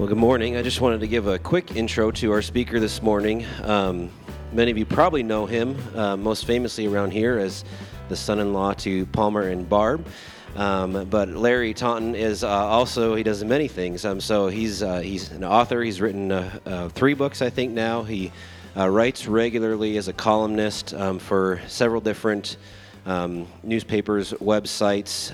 Well, good morning. I just wanted to give a quick intro to our speaker this morning. Um, many of you probably know him, uh, most famously around here as the son in law to Palmer and Barb. Um, but Larry Taunton is uh, also, he does many things. Um, so he's, uh, he's an author. He's written uh, uh, three books, I think, now. He uh, writes regularly as a columnist um, for several different um, newspapers, websites.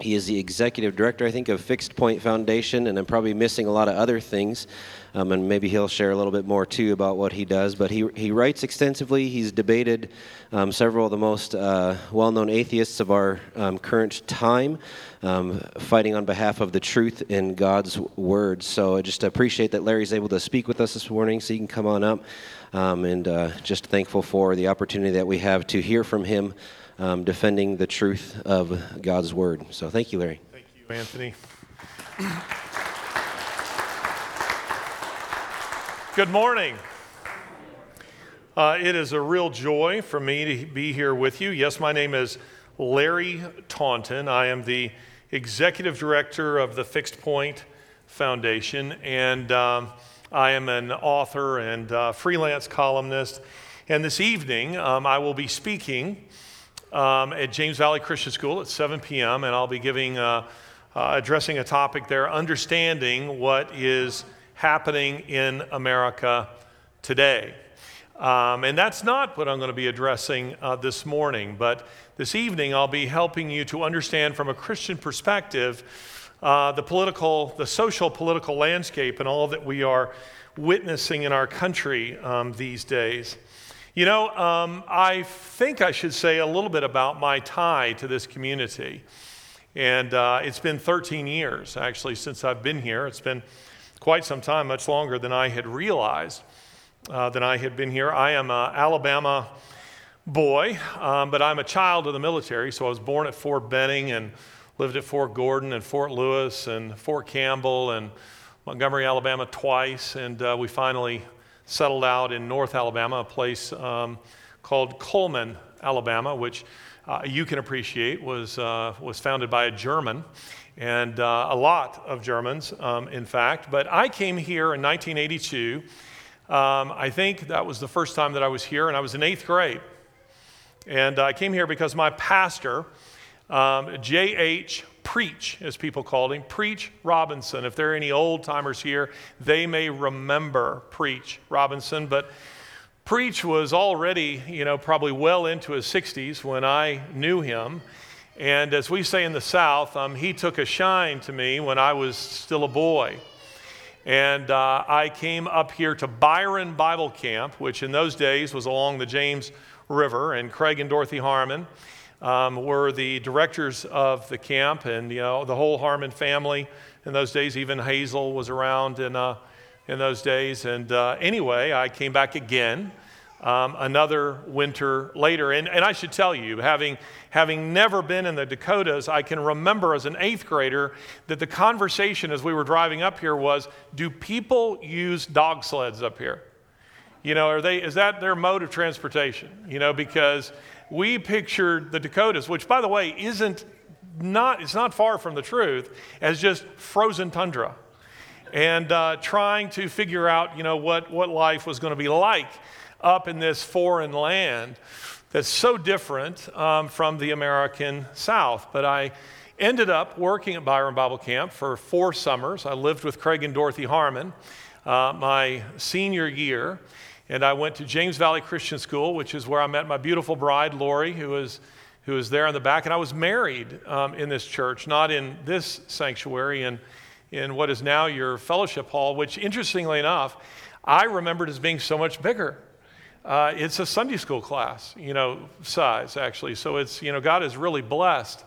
He is the executive director, I think, of Fixed Point Foundation, and I'm probably missing a lot of other things. Um, and maybe he'll share a little bit more too about what he does. But he, he writes extensively. He's debated um, several of the most uh, well known atheists of our um, current time, um, fighting on behalf of the truth in God's Word. So I just appreciate that Larry's able to speak with us this morning, so you can come on up. Um, and uh, just thankful for the opportunity that we have to hear from him um, defending the truth of God's word. So thank you, Larry. Thank you, Anthony. Good morning. Uh, it is a real joy for me to be here with you. Yes, my name is Larry Taunton. I am the executive director of the Fixed Point Foundation, and um, I am an author and uh, freelance columnist. And this evening, um, I will be speaking um, at James Valley Christian School at 7 p.m., and I'll be giving, uh, uh, addressing a topic there, understanding what is happening in America today. Um, and that's not what I'm going to be addressing uh, this morning, but this evening I'll be helping you to understand from a Christian perspective uh, the political, the social political landscape and all that we are witnessing in our country um, these days. You know, um, I think I should say a little bit about my tie to this community. And uh, it's been 13 years, actually, since I've been here. It's been quite some time, much longer than I had realized uh, that I had been here. I am an Alabama boy, um, but I'm a child of the military. So I was born at Fort Benning and lived at Fort Gordon and Fort Lewis and Fort Campbell and Montgomery, Alabama twice. And uh, we finally settled out in North Alabama, a place um, called Cullman, Alabama, which uh, you can appreciate was, uh, was founded by a German, and uh, a lot of Germans, um, in fact. But I came here in 1982. Um, I think that was the first time that I was here, and I was in eighth grade. And I came here because my pastor, um, J.H. Preach, as people called him, Preach Robinson. If there are any old timers here, they may remember Preach Robinson. But Preach was already, you know, probably well into his 60s when I knew him. And as we say in the South, um, he took a shine to me when I was still a boy. And uh, I came up here to Byron Bible Camp, which in those days was along the James River, and Craig and Dorothy Harmon um, were the directors of the camp, and you know the whole Harmon family in those days. Even Hazel was around in uh, in those days. And uh, anyway, I came back again. Um, another winter later. And, and I should tell you, having, having never been in the Dakotas, I can remember as an eighth grader that the conversation as we were driving up here was do people use dog sleds up here? You know, are they, is that their mode of transportation? You know, because we pictured the Dakotas, which, by the way, isn't not, it's not far from the truth, as just frozen tundra. And uh, trying to figure out, you know, what, what life was going to be like up in this foreign land that's so different um, from the American South. But I ended up working at Byron Bible Camp for four summers. I lived with Craig and Dorothy Harmon uh, my senior year. And I went to James Valley Christian School, which is where I met my beautiful bride, Lori, who was, there in the back. And I was married um, in this church, not in this sanctuary, in, in what is now your fellowship hall, which, interestingly enough, I remembered as being so much bigger. Uh, it's a Sunday school class, you know, size, actually. So it's, you know, God is really blessed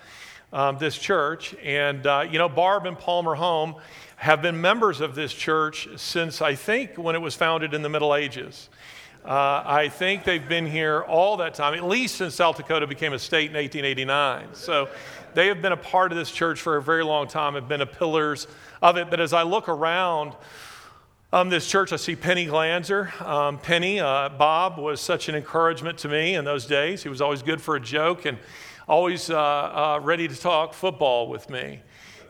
um, this church. And, uh, you know, Barb and Palmer Home have been members of this church since I think when it was founded in the Middle Ages. Uh, I think they've been here all that time, at least since South Dakota became a state in 1889. So they have been a part of this church for a very long time, have been a pillars of it. But as I look around um, this church, I see Penny Glanzer. Um, Penny, uh, Bob was such an encouragement to me in those days. He was always good for a joke and always uh, uh ready to talk football with me.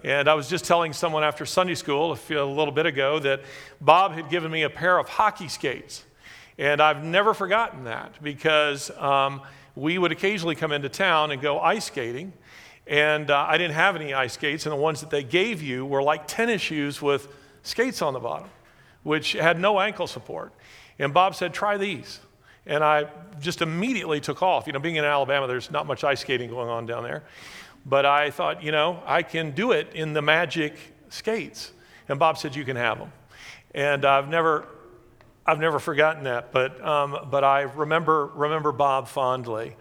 And I was just telling someone after Sunday school a, few, a little bit ago that Bob had given me a pair of hockey skates. And I've never forgotten that because um, we would occasionally come into town and go ice skating. And uh, I didn't have any ice skates, and the ones that they gave you were like tennis shoes with skates on the bottom, which had no ankle support. And Bob said, Try these. And I just immediately took off. You know, being in Alabama, there's not much ice skating going on down there. But I thought, you know, I can do it in the magic skates. And Bob said, You can have them. And I've never, I've never forgotten that. But, um, but I remember, remember Bob fondly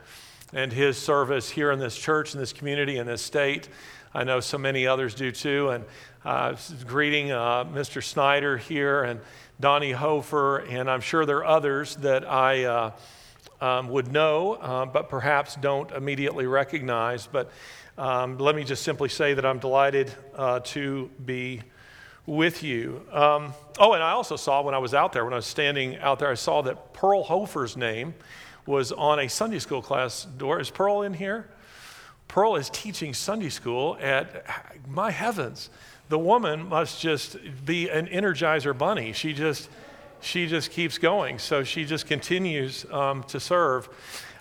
and his service here in this church, in this community, in this state. I know so many others do too. And uh, greeting uh, Mr. Snyder here and Donnie Hofer, and I'm sure there are others that I uh, um, would know, uh, but perhaps don't immediately recognize. But um, let me just simply say that I'm delighted uh, to be with you. Um, oh, and I also saw when I was out there, when I was standing out there, I saw that Pearl Hofer's name was on a Sunday school class door. Is Pearl in here? Pearl is teaching Sunday school at, my heavens, the woman must just be an energizer bunny. She just, she just keeps going. So she just continues um, to serve.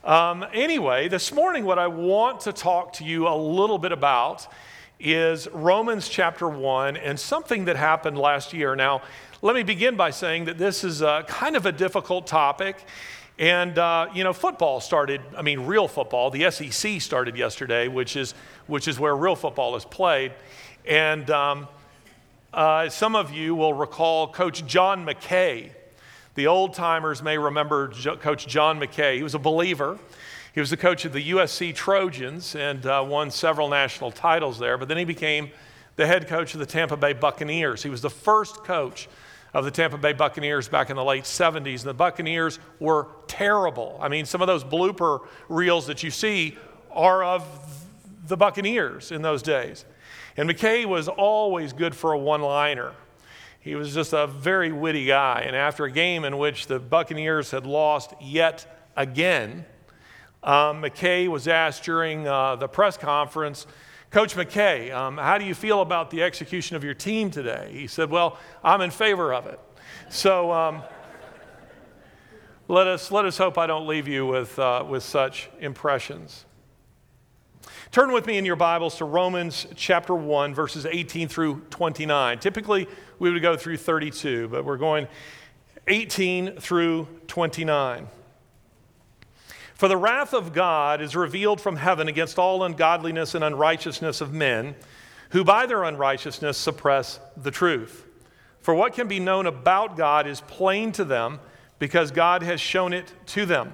Um, anyway, this morning, what I want to talk to you a little bit about is Romans chapter 1 and something that happened last year. Now, let me begin by saying that this is a, kind of a difficult topic. And, uh, you know, football started, I mean, real football, the SEC started yesterday, which is, which is where real football is played. And um, uh, some of you will recall Coach John McKay. The old timers may remember jo- Coach John McKay. He was a believer. He was the coach of the USC Trojans and uh, won several national titles there. But then he became the head coach of the Tampa Bay Buccaneers. He was the first coach of the Tampa Bay Buccaneers back in the late 70s. And the Buccaneers were terrible. I mean, some of those blooper reels that you see are of the Buccaneers in those days. And McKay was always good for a one liner. He was just a very witty guy. And after a game in which the Buccaneers had lost yet again, um, McKay was asked during uh, the press conference, Coach McKay, um, how do you feel about the execution of your team today? He said, Well, I'm in favor of it. So um, let, us, let us hope I don't leave you with, uh, with such impressions. Turn with me in your Bibles to Romans chapter 1, verses 18 through 29. Typically, we would go through 32, but we're going 18 through 29. For the wrath of God is revealed from heaven against all ungodliness and unrighteousness of men, who by their unrighteousness suppress the truth. For what can be known about God is plain to them, because God has shown it to them.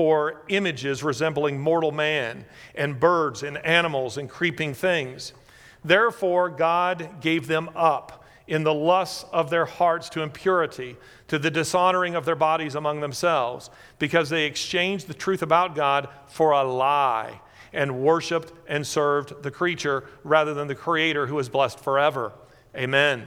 for images resembling mortal man and birds and animals and creeping things. Therefore, God gave them up in the lusts of their hearts to impurity, to the dishonoring of their bodies among themselves, because they exchanged the truth about God for a lie and worshiped and served the creature rather than the Creator who is blessed forever. Amen.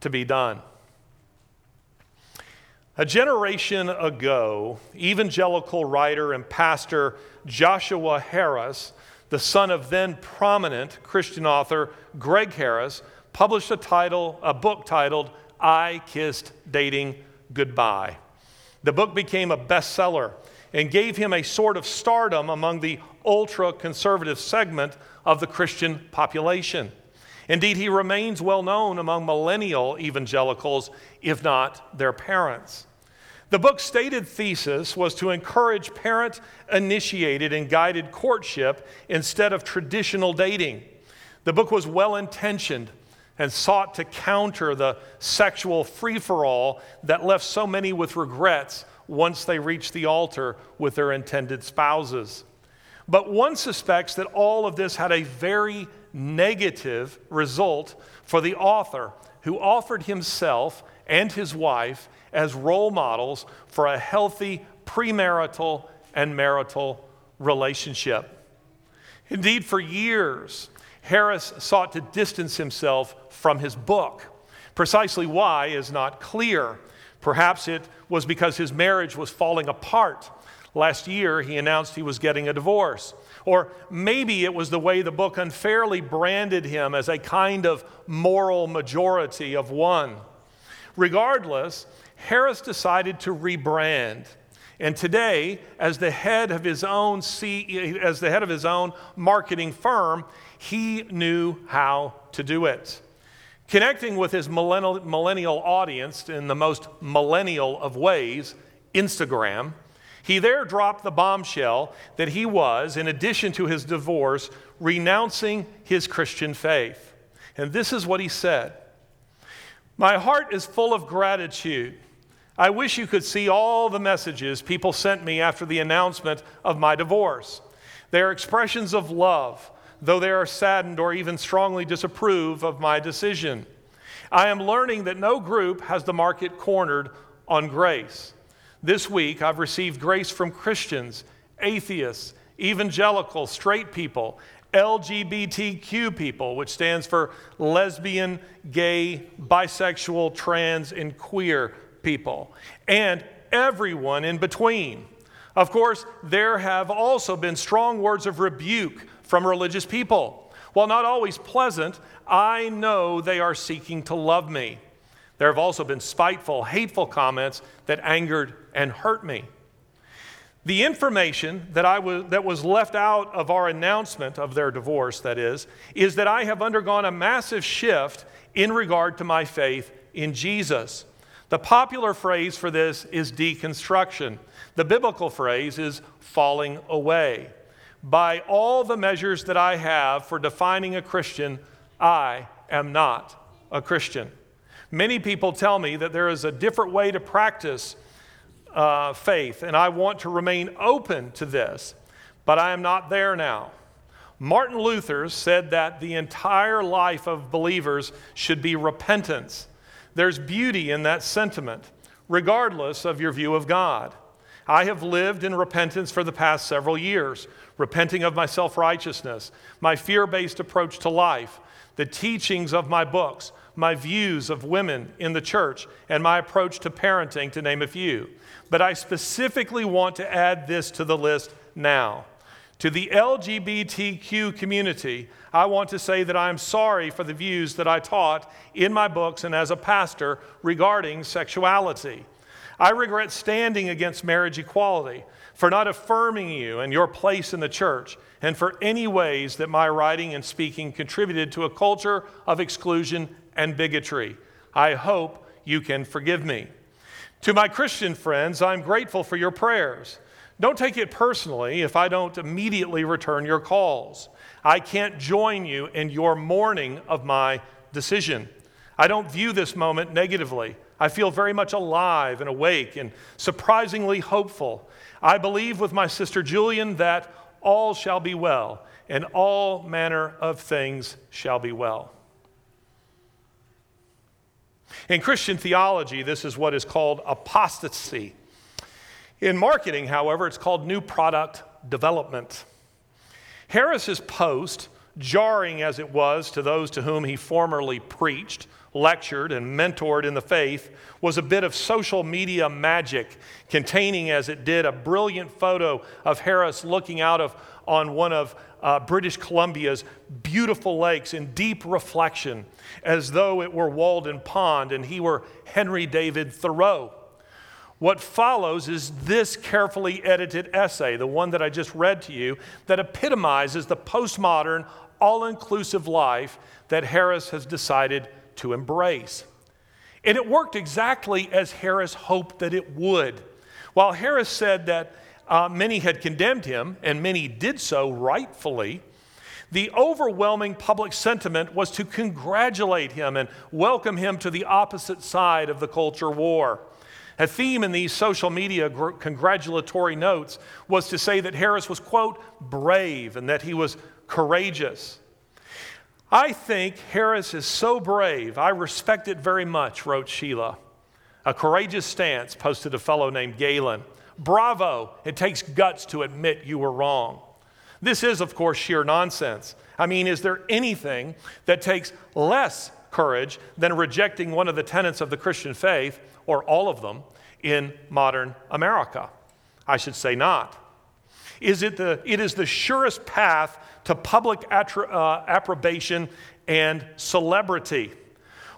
to be done. A generation ago, evangelical writer and pastor Joshua Harris, the son of then prominent Christian author Gregg Harris, published a title, a book titled I Kissed Dating Goodbye. The book became a bestseller and gave him a sort of stardom among the ultra conservative segment of the Christian population. Indeed, he remains well known among millennial evangelicals, if not their parents. The book's stated thesis was to encourage parent initiated and guided courtship instead of traditional dating. The book was well intentioned and sought to counter the sexual free for all that left so many with regrets once they reached the altar with their intended spouses. But one suspects that all of this had a very negative result for the author, who offered himself and his wife as role models for a healthy premarital and marital relationship. Indeed, for years, Harris sought to distance himself from his book. Precisely why is not clear. Perhaps it was because his marriage was falling apart. Last year, he announced he was getting a divorce. Or maybe it was the way the book unfairly branded him as a kind of moral majority of one. Regardless, Harris decided to rebrand. And today, as the head of his own C, as the head of his own marketing firm, he knew how to do it. Connecting with his millennial, millennial audience in the most millennial of ways, Instagram, he there dropped the bombshell that he was, in addition to his divorce, renouncing his Christian faith. And this is what he said My heart is full of gratitude. I wish you could see all the messages people sent me after the announcement of my divorce. They are expressions of love, though they are saddened or even strongly disapprove of my decision. I am learning that no group has the market cornered on grace. This week, I've received grace from Christians, atheists, evangelical, straight people, LGBTQ people, which stands for lesbian, gay, bisexual, trans, and queer people, and everyone in between. Of course, there have also been strong words of rebuke from religious people. While not always pleasant, I know they are seeking to love me. There have also been spiteful, hateful comments that angered and hurt me. The information that, I was, that was left out of our announcement of their divorce, that is, is that I have undergone a massive shift in regard to my faith in Jesus. The popular phrase for this is deconstruction. The biblical phrase is falling away. By all the measures that I have for defining a Christian, I am not a Christian. Many people tell me that there is a different way to practice uh, faith, and I want to remain open to this, but I am not there now. Martin Luther said that the entire life of believers should be repentance. There's beauty in that sentiment, regardless of your view of God. I have lived in repentance for the past several years, repenting of my self righteousness, my fear based approach to life, the teachings of my books, my views of women in the church, and my approach to parenting, to name a few. But I specifically want to add this to the list now. To the LGBTQ community, I want to say that I am sorry for the views that I taught in my books and as a pastor regarding sexuality. I regret standing against marriage equality, for not affirming you and your place in the church, and for any ways that my writing and speaking contributed to a culture of exclusion and bigotry. I hope you can forgive me. To my Christian friends, I'm grateful for your prayers. Don't take it personally if I don't immediately return your calls. I can't join you in your mourning of my decision. I don't view this moment negatively. I feel very much alive and awake and surprisingly hopeful. I believe with my sister Julian that all shall be well and all manner of things shall be well. In Christian theology, this is what is called apostasy. In marketing, however, it's called new product development. Harris's post, jarring as it was to those to whom he formerly preached, lectured, and mentored in the faith, was a bit of social media magic, containing, as it did, a brilliant photo of Harris looking out of, on one of uh, British Columbia's beautiful lakes in deep reflection, as though it were Walden Pond and he were Henry David Thoreau. What follows is this carefully edited essay, the one that I just read to you, that epitomizes the postmodern, all inclusive life that Harris has decided to embrace. And it worked exactly as Harris hoped that it would. While Harris said that uh, many had condemned him, and many did so rightfully, the overwhelming public sentiment was to congratulate him and welcome him to the opposite side of the culture war. A theme in these social media congratulatory notes was to say that Harris was, quote, brave and that he was courageous. I think Harris is so brave. I respect it very much, wrote Sheila. A courageous stance, posted a fellow named Galen. Bravo, it takes guts to admit you were wrong. This is, of course, sheer nonsense. I mean, is there anything that takes less courage than rejecting one of the tenets of the Christian faith or all of them, in modern America? I should say not. Is it, the, it is the surest path to public uh, approbation and celebrity.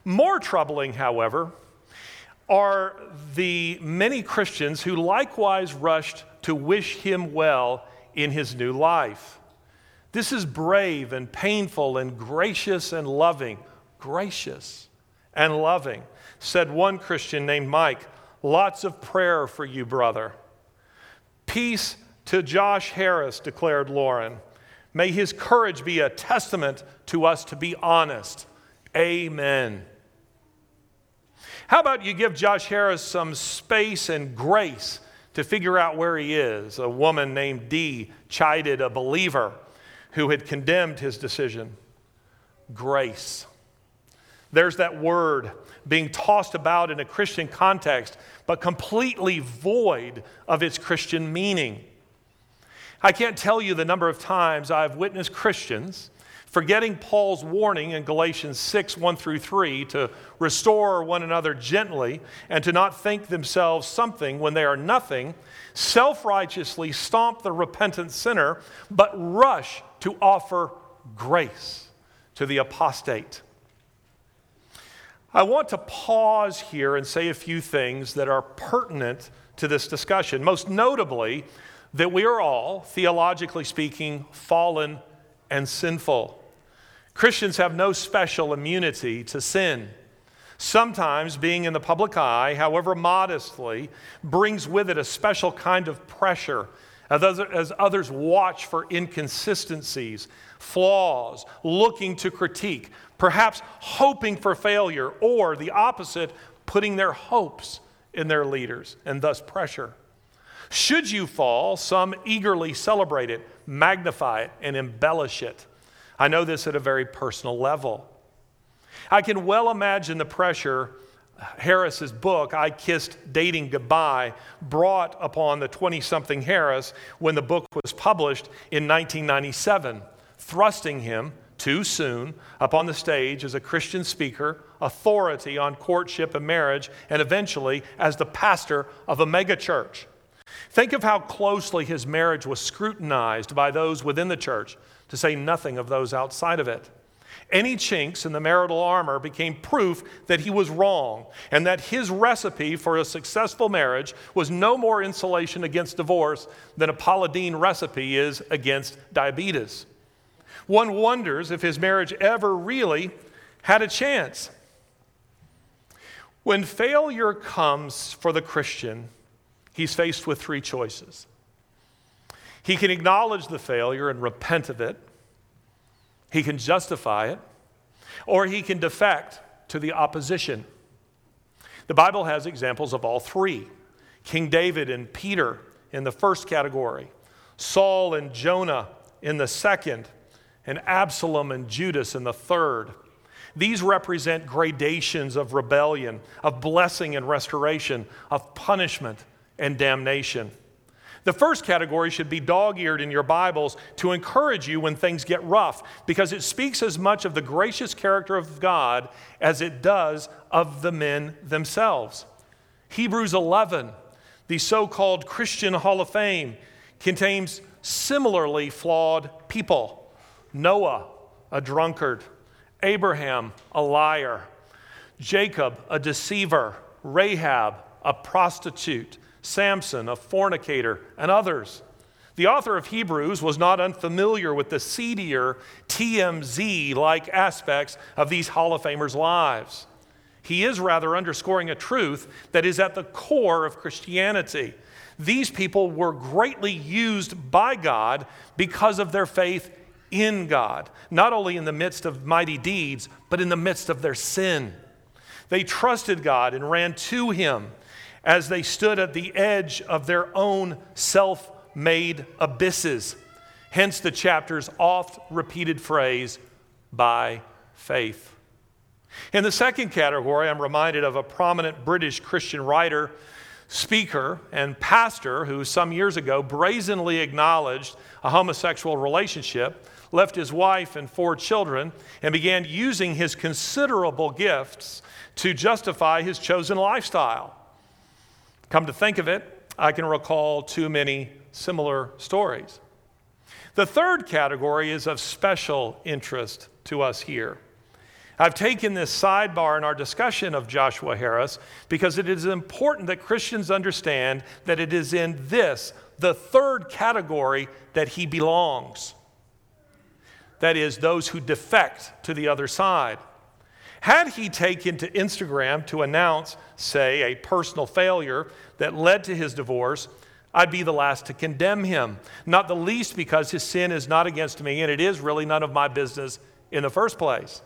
More troubling, however, are the many Christians who likewise rushed to wish him well in his new life. This is brave and painful and gracious and loving. Gracious and loving said one Christian named Mike, Lots of prayer for you, brother. Peace to Josh Harris, declared Lauren. May his courage be a testament to us to be honest. Amen. How about you give Josh Harris some space and grace to figure out where he is? A woman named Dee chided a believer who had condemned his decision. Grace. There's that word being tossed about in a Christian context, but completely void of its Christian meaning. I can't tell you the number of times I've witnessed Christians forgetting Paul's warning in Galatians 6 1 through 3 to restore one another gently and to not think themselves something when they are nothing, self righteously stomp the repentant sinner, but rush to offer grace to the apostate. I want to pause here and say a few things that are pertinent to this discussion, most notably that we are all, theologically speaking, fallen and sinful. Christians have no special immunity to sin. Sometimes being in the public eye, however modestly, brings with it a special kind of pressure as others watch for inconsistencies, flaws, looking to critique, perhaps hoping for failure, or the opposite, putting their hopes in their leaders and thus pressure. Should you fall, some eagerly celebrate it, magnify it, and embellish it. I know this at a very personal level. I can well imagine the pressure Harris's book, I Kissed Dating Goodbye, brought upon the 20 something Harris when the book was published in 1997, thrusting him too soon upon the stage as a Christian speaker, authority on courtship and marriage, and eventually as the pastor of a megachurch. Think of how closely his marriage was scrutinized by those within the church, to say nothing of those outside of it. Any chinks in the marital armor became proof that he was wrong and that his recipe for a successful marriage was no more insulation against divorce than a Paula recipe is against diabetes. One wonders if his marriage ever really had a chance. When failure comes for the Christian, he's faced with three choices. He can acknowledge the failure and repent of it. He can justify it, or he can defect to the opposition. The Bible has examples of all three King David and Peter in the first category, Saul and Jonah in the second, and Absalom and Judas in the third. These represent gradations of rebellion, of blessing and restoration, of punishment and damnation. The first category should be dog eared in your Bibles to encourage you when things get rough, because it speaks as much of the gracious character of God as it does of the men themselves. Hebrews 11, the so called Christian Hall of Fame, contains similarly flawed people Noah, a drunkard, Abraham, a liar, Jacob, a deceiver, Rahab, a prostitute. Samson, a fornicator, and others. The author of Hebrews was not unfamiliar with the seedier, TMZ like aspects of these Hall of Famers' lives. He is rather underscoring a truth that is at the core of Christianity. These people were greatly used by God because of their faith in God, not only in the midst of mighty deeds, but in the midst of their sin. They trusted God and ran to Him as they stood at the edge of their own self made abysses. Hence the chapter's oft repeated phrase, by faith. In the second category, I'm reminded of a prominent British Christian writer, speaker, and pastor who some years ago brazenly acknowledged a homosexual relationship, left his wife and four children, and began using his considerable gifts to justify his chosen lifestyle. Come to think of it, I can recall too many similar stories. The third category is of special interest to us here. I've taken this sidebar in our discussion of Joshua Harris because it is important that Christians understand that it is in this, the third category, that he belongs. That is, those who defect to the other side. Had he taken to Instagram to announce, say, a personal failure that led to his divorce, I'd be the last to condemn him, not the least because his sin is not against me and it is really none of my business in the first place.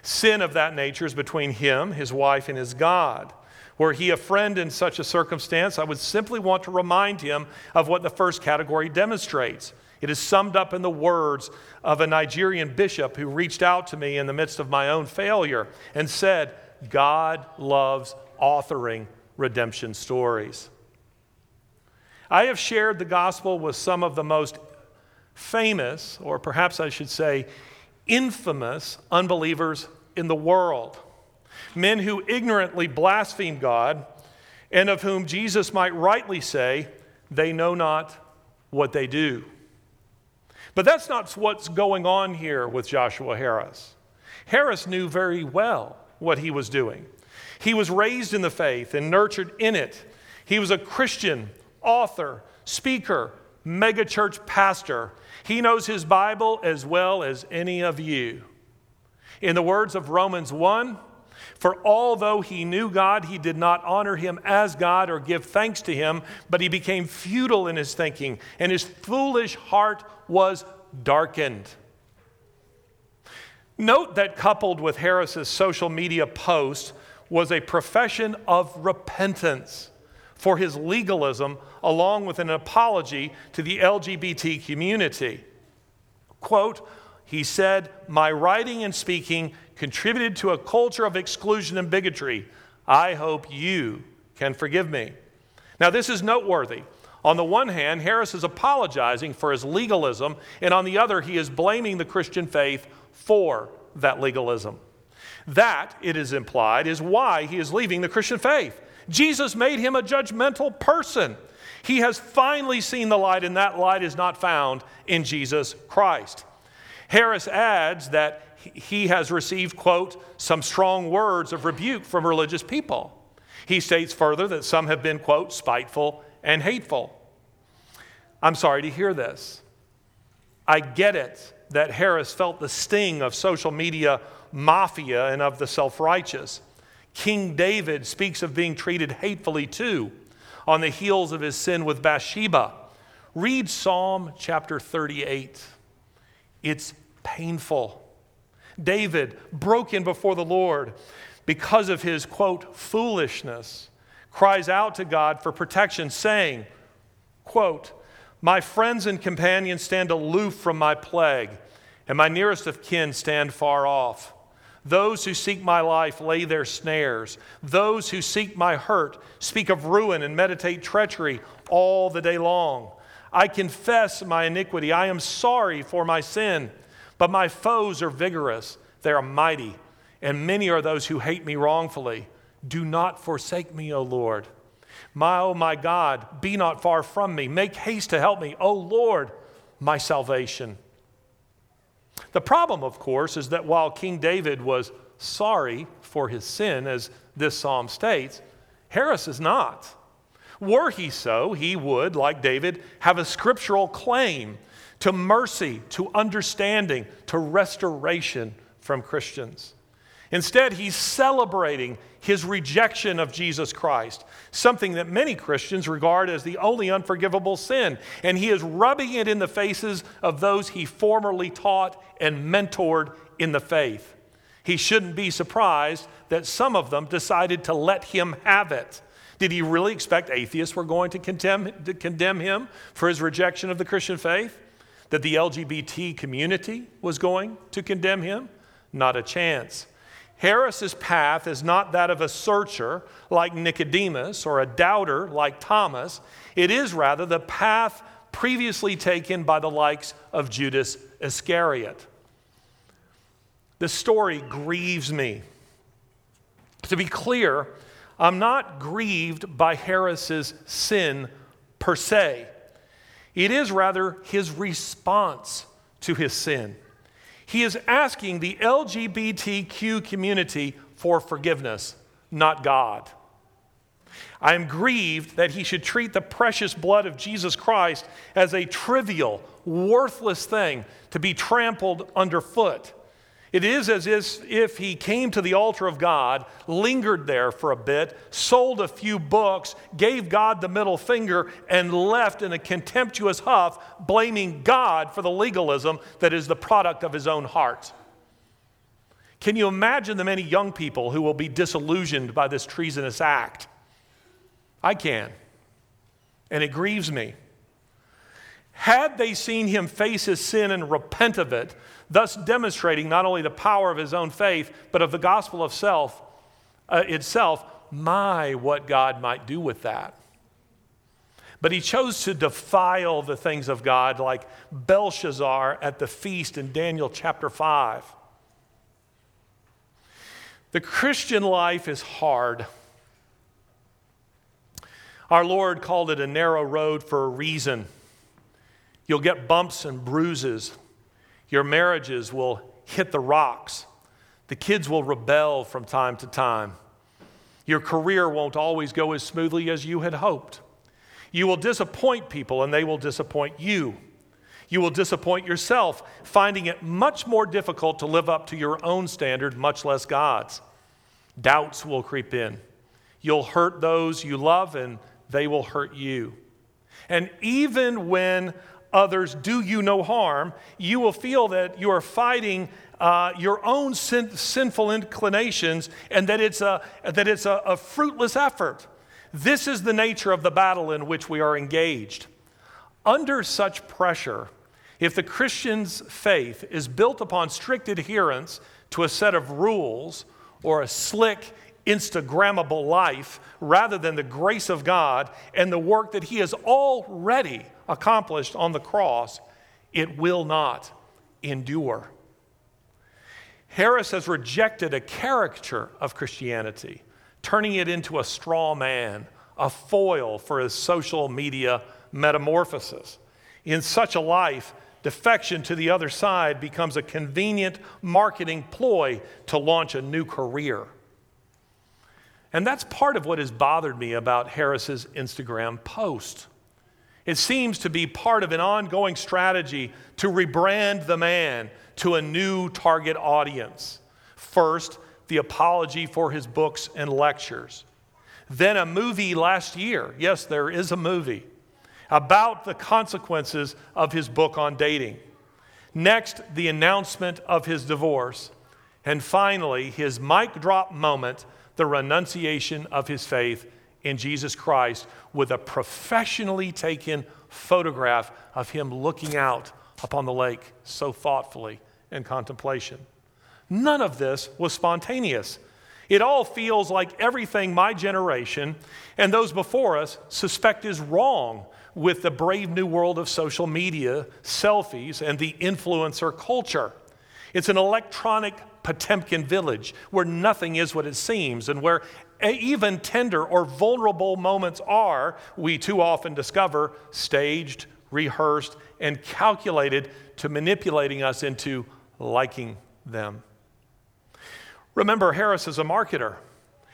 Sin of that nature is between him, his wife, and his God. Were he a friend in such a circumstance, I would simply want to remind him of what the first category demonstrates. It is summed up in the words of a Nigerian bishop who reached out to me in the midst of my own failure and said, God loves authoring redemption stories. I have shared the gospel with some of the most famous, or perhaps I should say, infamous unbelievers in the world. Men who ignorantly blaspheme God, and of whom Jesus might rightly say, they know not what they do. But that's not what's going on here with Joshua Harris. Harris knew very well what he was doing. He was raised in the faith and nurtured in it. He was a Christian, author, speaker, megachurch pastor, he knows his Bible as well as any of you. In the words of Romans 1, for although he knew God, he did not honor him as God or give thanks to him, but he became futile in his thinking, and his foolish heart was darkened. Note that coupled with Harris's social media post was a profession of repentance for his legalism, along with an apology to the LGBT community. Quote, he said, My writing and speaking contributed to a culture of exclusion and bigotry. I hope you can forgive me. Now, this is noteworthy. On the one hand, Harris is apologizing for his legalism, and on the other, he is blaming the Christian faith for that legalism. That, it is implied, is why he is leaving the Christian faith. Jesus made him a judgmental person. He has finally seen the light, and that light is not found in Jesus Christ. Harris adds that he has received, quote, some strong words of rebuke from religious people. He states further that some have been, quote, spiteful and hateful. I'm sorry to hear this. I get it that Harris felt the sting of social media mafia and of the self righteous. King David speaks of being treated hatefully too on the heels of his sin with Bathsheba. Read Psalm chapter 38. It's painful. David, broken before the Lord because of his, quote, foolishness, cries out to God for protection, saying, quote, My friends and companions stand aloof from my plague, and my nearest of kin stand far off. Those who seek my life lay their snares. Those who seek my hurt speak of ruin and meditate treachery all the day long. I confess my iniquity. I am sorry for my sin. But my foes are vigorous, they are mighty, and many are those who hate me wrongfully. Do not forsake me, O Lord. My, oh my God, be not far from me. Make haste to help me, O Lord, my salvation. The problem, of course, is that while King David was sorry for his sin, as this psalm states, Harris is not. Were he so, he would, like David, have a scriptural claim to mercy, to understanding, to restoration from Christians. Instead, he's celebrating his rejection of Jesus Christ, something that many Christians regard as the only unforgivable sin. And he is rubbing it in the faces of those he formerly taught and mentored in the faith. He shouldn't be surprised that some of them decided to let him have it. Did he really expect atheists were going to condemn, to condemn him for his rejection of the Christian faith? That the LGBT community was going to condemn him? Not a chance. Harris's path is not that of a searcher like Nicodemus or a doubter like Thomas. It is rather the path previously taken by the likes of Judas Iscariot. The story grieves me. To be clear, I'm not grieved by Harris's sin per se. It is rather his response to his sin. He is asking the LGBTQ community for forgiveness, not God. I am grieved that he should treat the precious blood of Jesus Christ as a trivial, worthless thing to be trampled underfoot. It is as if he came to the altar of God, lingered there for a bit, sold a few books, gave God the middle finger, and left in a contemptuous huff, blaming God for the legalism that is the product of his own heart. Can you imagine the many young people who will be disillusioned by this treasonous act? I can, and it grieves me. Had they seen him face his sin and repent of it, thus demonstrating not only the power of his own faith, but of the gospel of self uh, itself. My, what God might do with that. But he chose to defile the things of God like Belshazzar at the feast in Daniel chapter 5. The Christian life is hard. Our Lord called it a narrow road for a reason. You'll get bumps and bruises. Your marriages will hit the rocks. The kids will rebel from time to time. Your career won't always go as smoothly as you had hoped. You will disappoint people and they will disappoint you. You will disappoint yourself, finding it much more difficult to live up to your own standard, much less God's. Doubts will creep in. You'll hurt those you love and they will hurt you. And even when others do you no harm, you will feel that you are fighting uh, your own sin, sinful inclinations and that it's, a, that it's a, a fruitless effort. This is the nature of the battle in which we are engaged. Under such pressure, if the Christian's faith is built upon strict adherence to a set of rules or a slick, Instagrammable life rather than the grace of God and the work that He has already accomplished on the cross, it will not endure. Harris has rejected a caricature of Christianity, turning it into a straw man, a foil for his social media metamorphosis. In such a life, defection to the other side becomes a convenient marketing ploy to launch a new career. And that's part of what has bothered me about Harris's Instagram post. It seems to be part of an ongoing strategy to rebrand the man to a new target audience. First, the apology for his books and lectures. Then, a movie last year. Yes, there is a movie about the consequences of his book on dating. Next, the announcement of his divorce. And finally, his mic drop moment, the renunciation of his faith in Jesus Christ with a professionally taken photograph of him looking out upon the lake so thoughtfully in contemplation. None of this was spontaneous. It all feels like everything my generation and those before us suspect is wrong with the brave new world of social media, selfies, and the influencer culture. It's an electronic Potemkin village where nothing is what it seems and where even tender or vulnerable moments are, we too often discover, staged, rehearsed, and calculated to manipulating us into liking them. Remember, Harris is a marketer.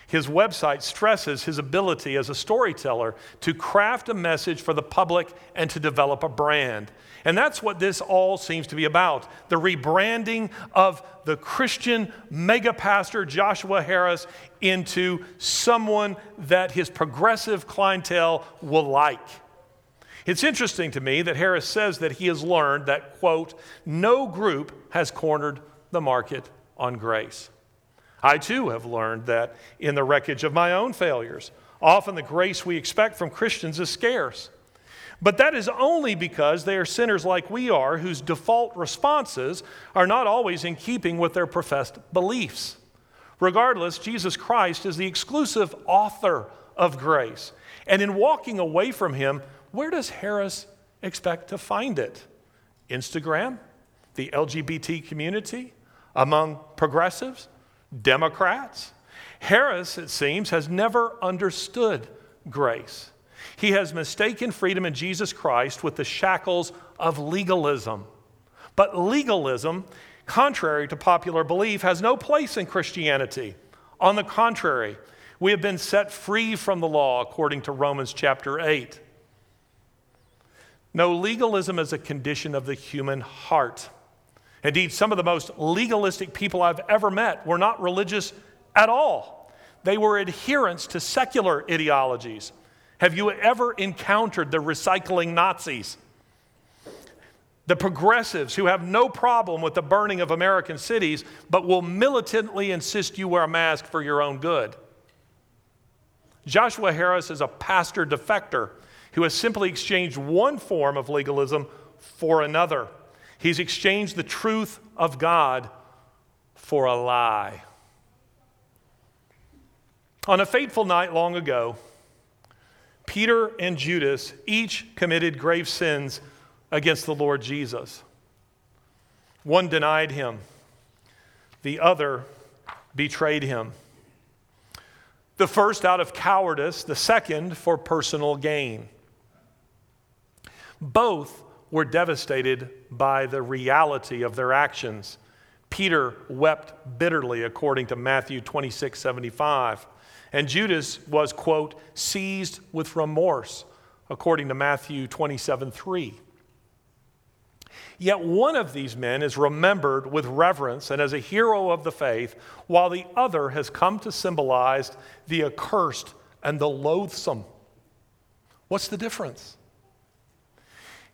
His website stresses his ability as a storyteller to craft a message for the public and to develop a brand. And that's what this all seems to be about the rebranding of the Christian mega pastor Joshua Harris into someone that his progressive clientele will like. It's interesting to me that Harris says that he has learned that, quote, no group has cornered the market on grace. I too have learned that in the wreckage of my own failures. Often the grace we expect from Christians is scarce. But that is only because they are sinners like we are, whose default responses are not always in keeping with their professed beliefs. Regardless, Jesus Christ is the exclusive author of grace. And in walking away from him, where does Harris expect to find it? Instagram? The LGBT community? Among progressives? Democrats? Harris, it seems, has never understood grace. He has mistaken freedom in Jesus Christ with the shackles of legalism. But legalism, contrary to popular belief, has no place in Christianity. On the contrary, we have been set free from the law according to Romans chapter 8. No, legalism is a condition of the human heart. Indeed, some of the most legalistic people I've ever met were not religious at all. They were adherents to secular ideologies. Have you ever encountered the recycling Nazis? The progressives who have no problem with the burning of American cities, but will militantly insist you wear a mask for your own good. Joshua Harris is a pastor defector who has simply exchanged one form of legalism for another. He's exchanged the truth of God for a lie. On a fateful night long ago, Peter and Judas each committed grave sins against the Lord Jesus. One denied him, the other betrayed him. The first out of cowardice, the second for personal gain. Both were devastated by the reality of their actions. Peter wept bitterly, according to Matthew 26 75. And Judas was, quote, seized with remorse, according to Matthew 27 3. Yet one of these men is remembered with reverence and as a hero of the faith, while the other has come to symbolize the accursed and the loathsome. What's the difference?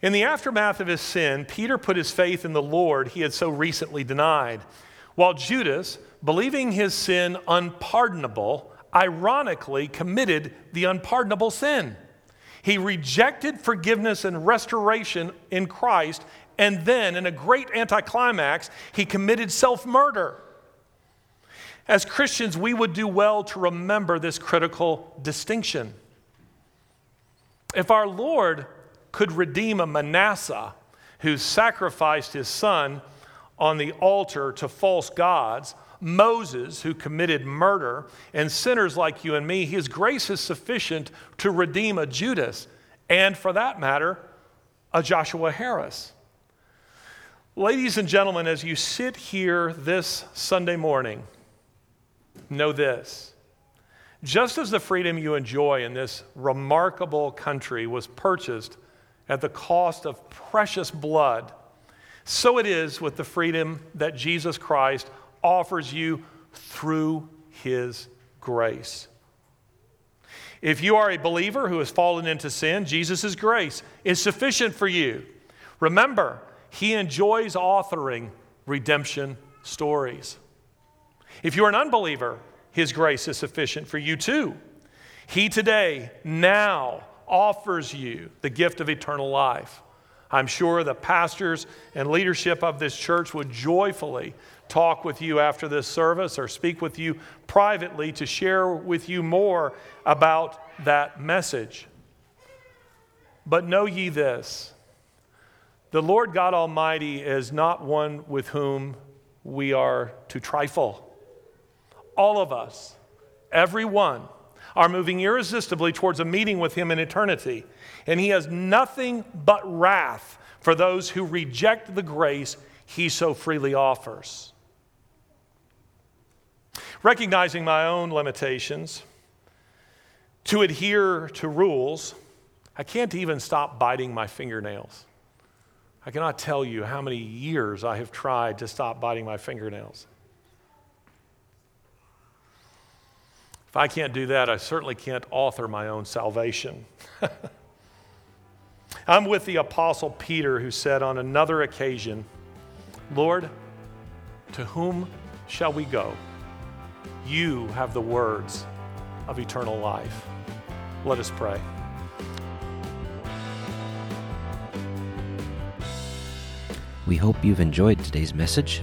In the aftermath of his sin, Peter put his faith in the Lord he had so recently denied, while Judas, believing his sin unpardonable, ironically committed the unpardonable sin. He rejected forgiveness and restoration in Christ, and then, in a great anticlimax, he committed self murder. As Christians, we would do well to remember this critical distinction. If our Lord could redeem a Manasseh who sacrificed his son on the altar to false gods, Moses who committed murder, and sinners like you and me, his grace is sufficient to redeem a Judas, and for that matter, a Joshua Harris. Ladies and gentlemen, as you sit here this Sunday morning, know this just as the freedom you enjoy in this remarkable country was purchased at the cost of precious blood, so it is with the freedom that Jesus Christ offers you through his grace. If you are a believer who has fallen into sin, Jesus' grace is sufficient for you. Remember, he enjoys authoring redemption stories. If you're an unbeliever, his grace is sufficient for you too. He today, now, offers you the gift of eternal life. I'm sure the pastors and leadership of this church would joyfully talk with you after this service or speak with you privately to share with you more about that message. But know ye this the Lord God Almighty is not one with whom we are to trifle. All of us, every one, are moving irresistibly towards a meeting with Him in eternity. And He has nothing but wrath for those who reject the grace He so freely offers. recognizing my own limitations, to adhere to rules. I can't even stop biting my fingernails. I cannot tell you how many years I have tried to stop biting my fingernails. If I can't do that, I certainly can't author my own salvation. I'm with the Apostle Peter, who said on another occasion, Lord, to whom shall we go? You have the words of eternal life. Let us pray. We hope you've enjoyed today's message.